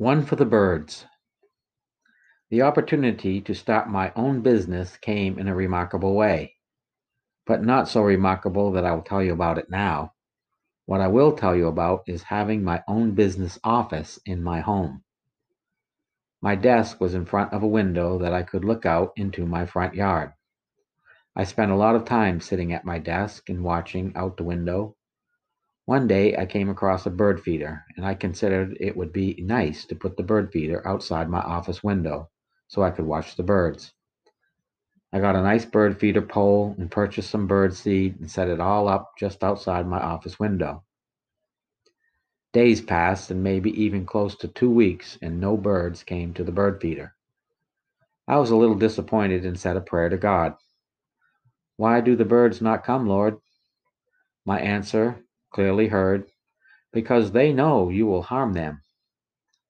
One for the birds. The opportunity to start my own business came in a remarkable way, but not so remarkable that I will tell you about it now. What I will tell you about is having my own business office in my home. My desk was in front of a window that I could look out into my front yard. I spent a lot of time sitting at my desk and watching out the window one day I came across a bird feeder, and I considered it would be nice to put the bird feeder outside my office window so I could watch the birds. I got a nice bird feeder pole and purchased some bird seed and set it all up just outside my office window. Days passed and maybe even close to two weeks, and no birds came to the bird feeder. I was a little disappointed and said a prayer to God. Why do the birds not come, Lord? My answer clearly heard, because they know you will harm them.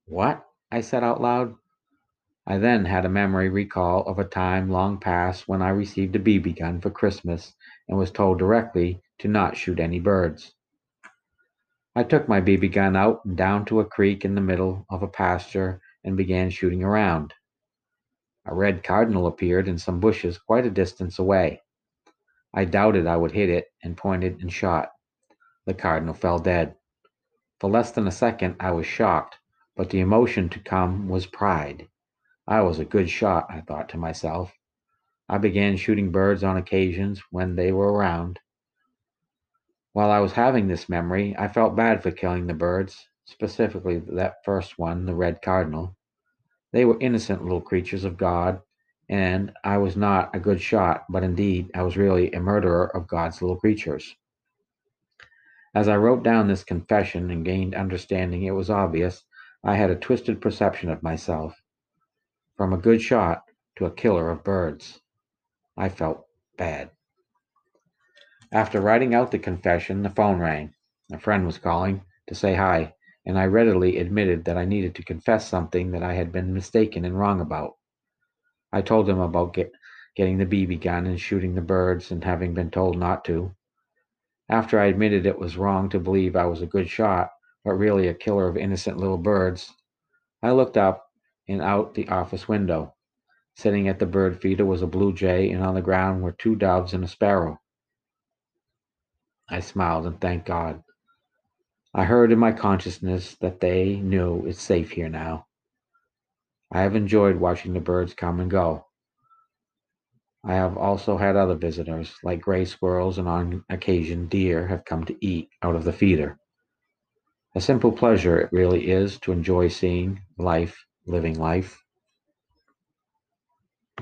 What? I said out loud. I then had a memory recall of a time long past when I received a BB gun for Christmas and was told directly to not shoot any birds. I took my BB gun out and down to a creek in the middle of a pasture and began shooting around. A red cardinal appeared in some bushes quite a distance away. I doubted I would hit it and pointed and shot. The cardinal fell dead. For less than a second I was shocked, but the emotion to come was pride. I was a good shot, I thought to myself. I began shooting birds on occasions when they were around. While I was having this memory, I felt bad for killing the birds, specifically that first one, the red cardinal. They were innocent little creatures of God, and I was not a good shot, but indeed I was really a murderer of God's little creatures. As I wrote down this confession and gained understanding, it was obvious I had a twisted perception of myself. From a good shot to a killer of birds. I felt bad. After writing out the confession, the phone rang. A friend was calling to say hi, and I readily admitted that I needed to confess something that I had been mistaken and wrong about. I told him about get, getting the BB gun and shooting the birds and having been told not to. After I admitted it was wrong to believe I was a good shot, but really a killer of innocent little birds, I looked up and out the office window. Sitting at the bird feeder was a blue jay, and on the ground were two doves and a sparrow. I smiled and thanked God. I heard in my consciousness that they knew it's safe here now. I have enjoyed watching the birds come and go. I have also had other visitors, like gray squirrels and on occasion deer, have come to eat out of the feeder. A simple pleasure it really is to enjoy seeing life, living life.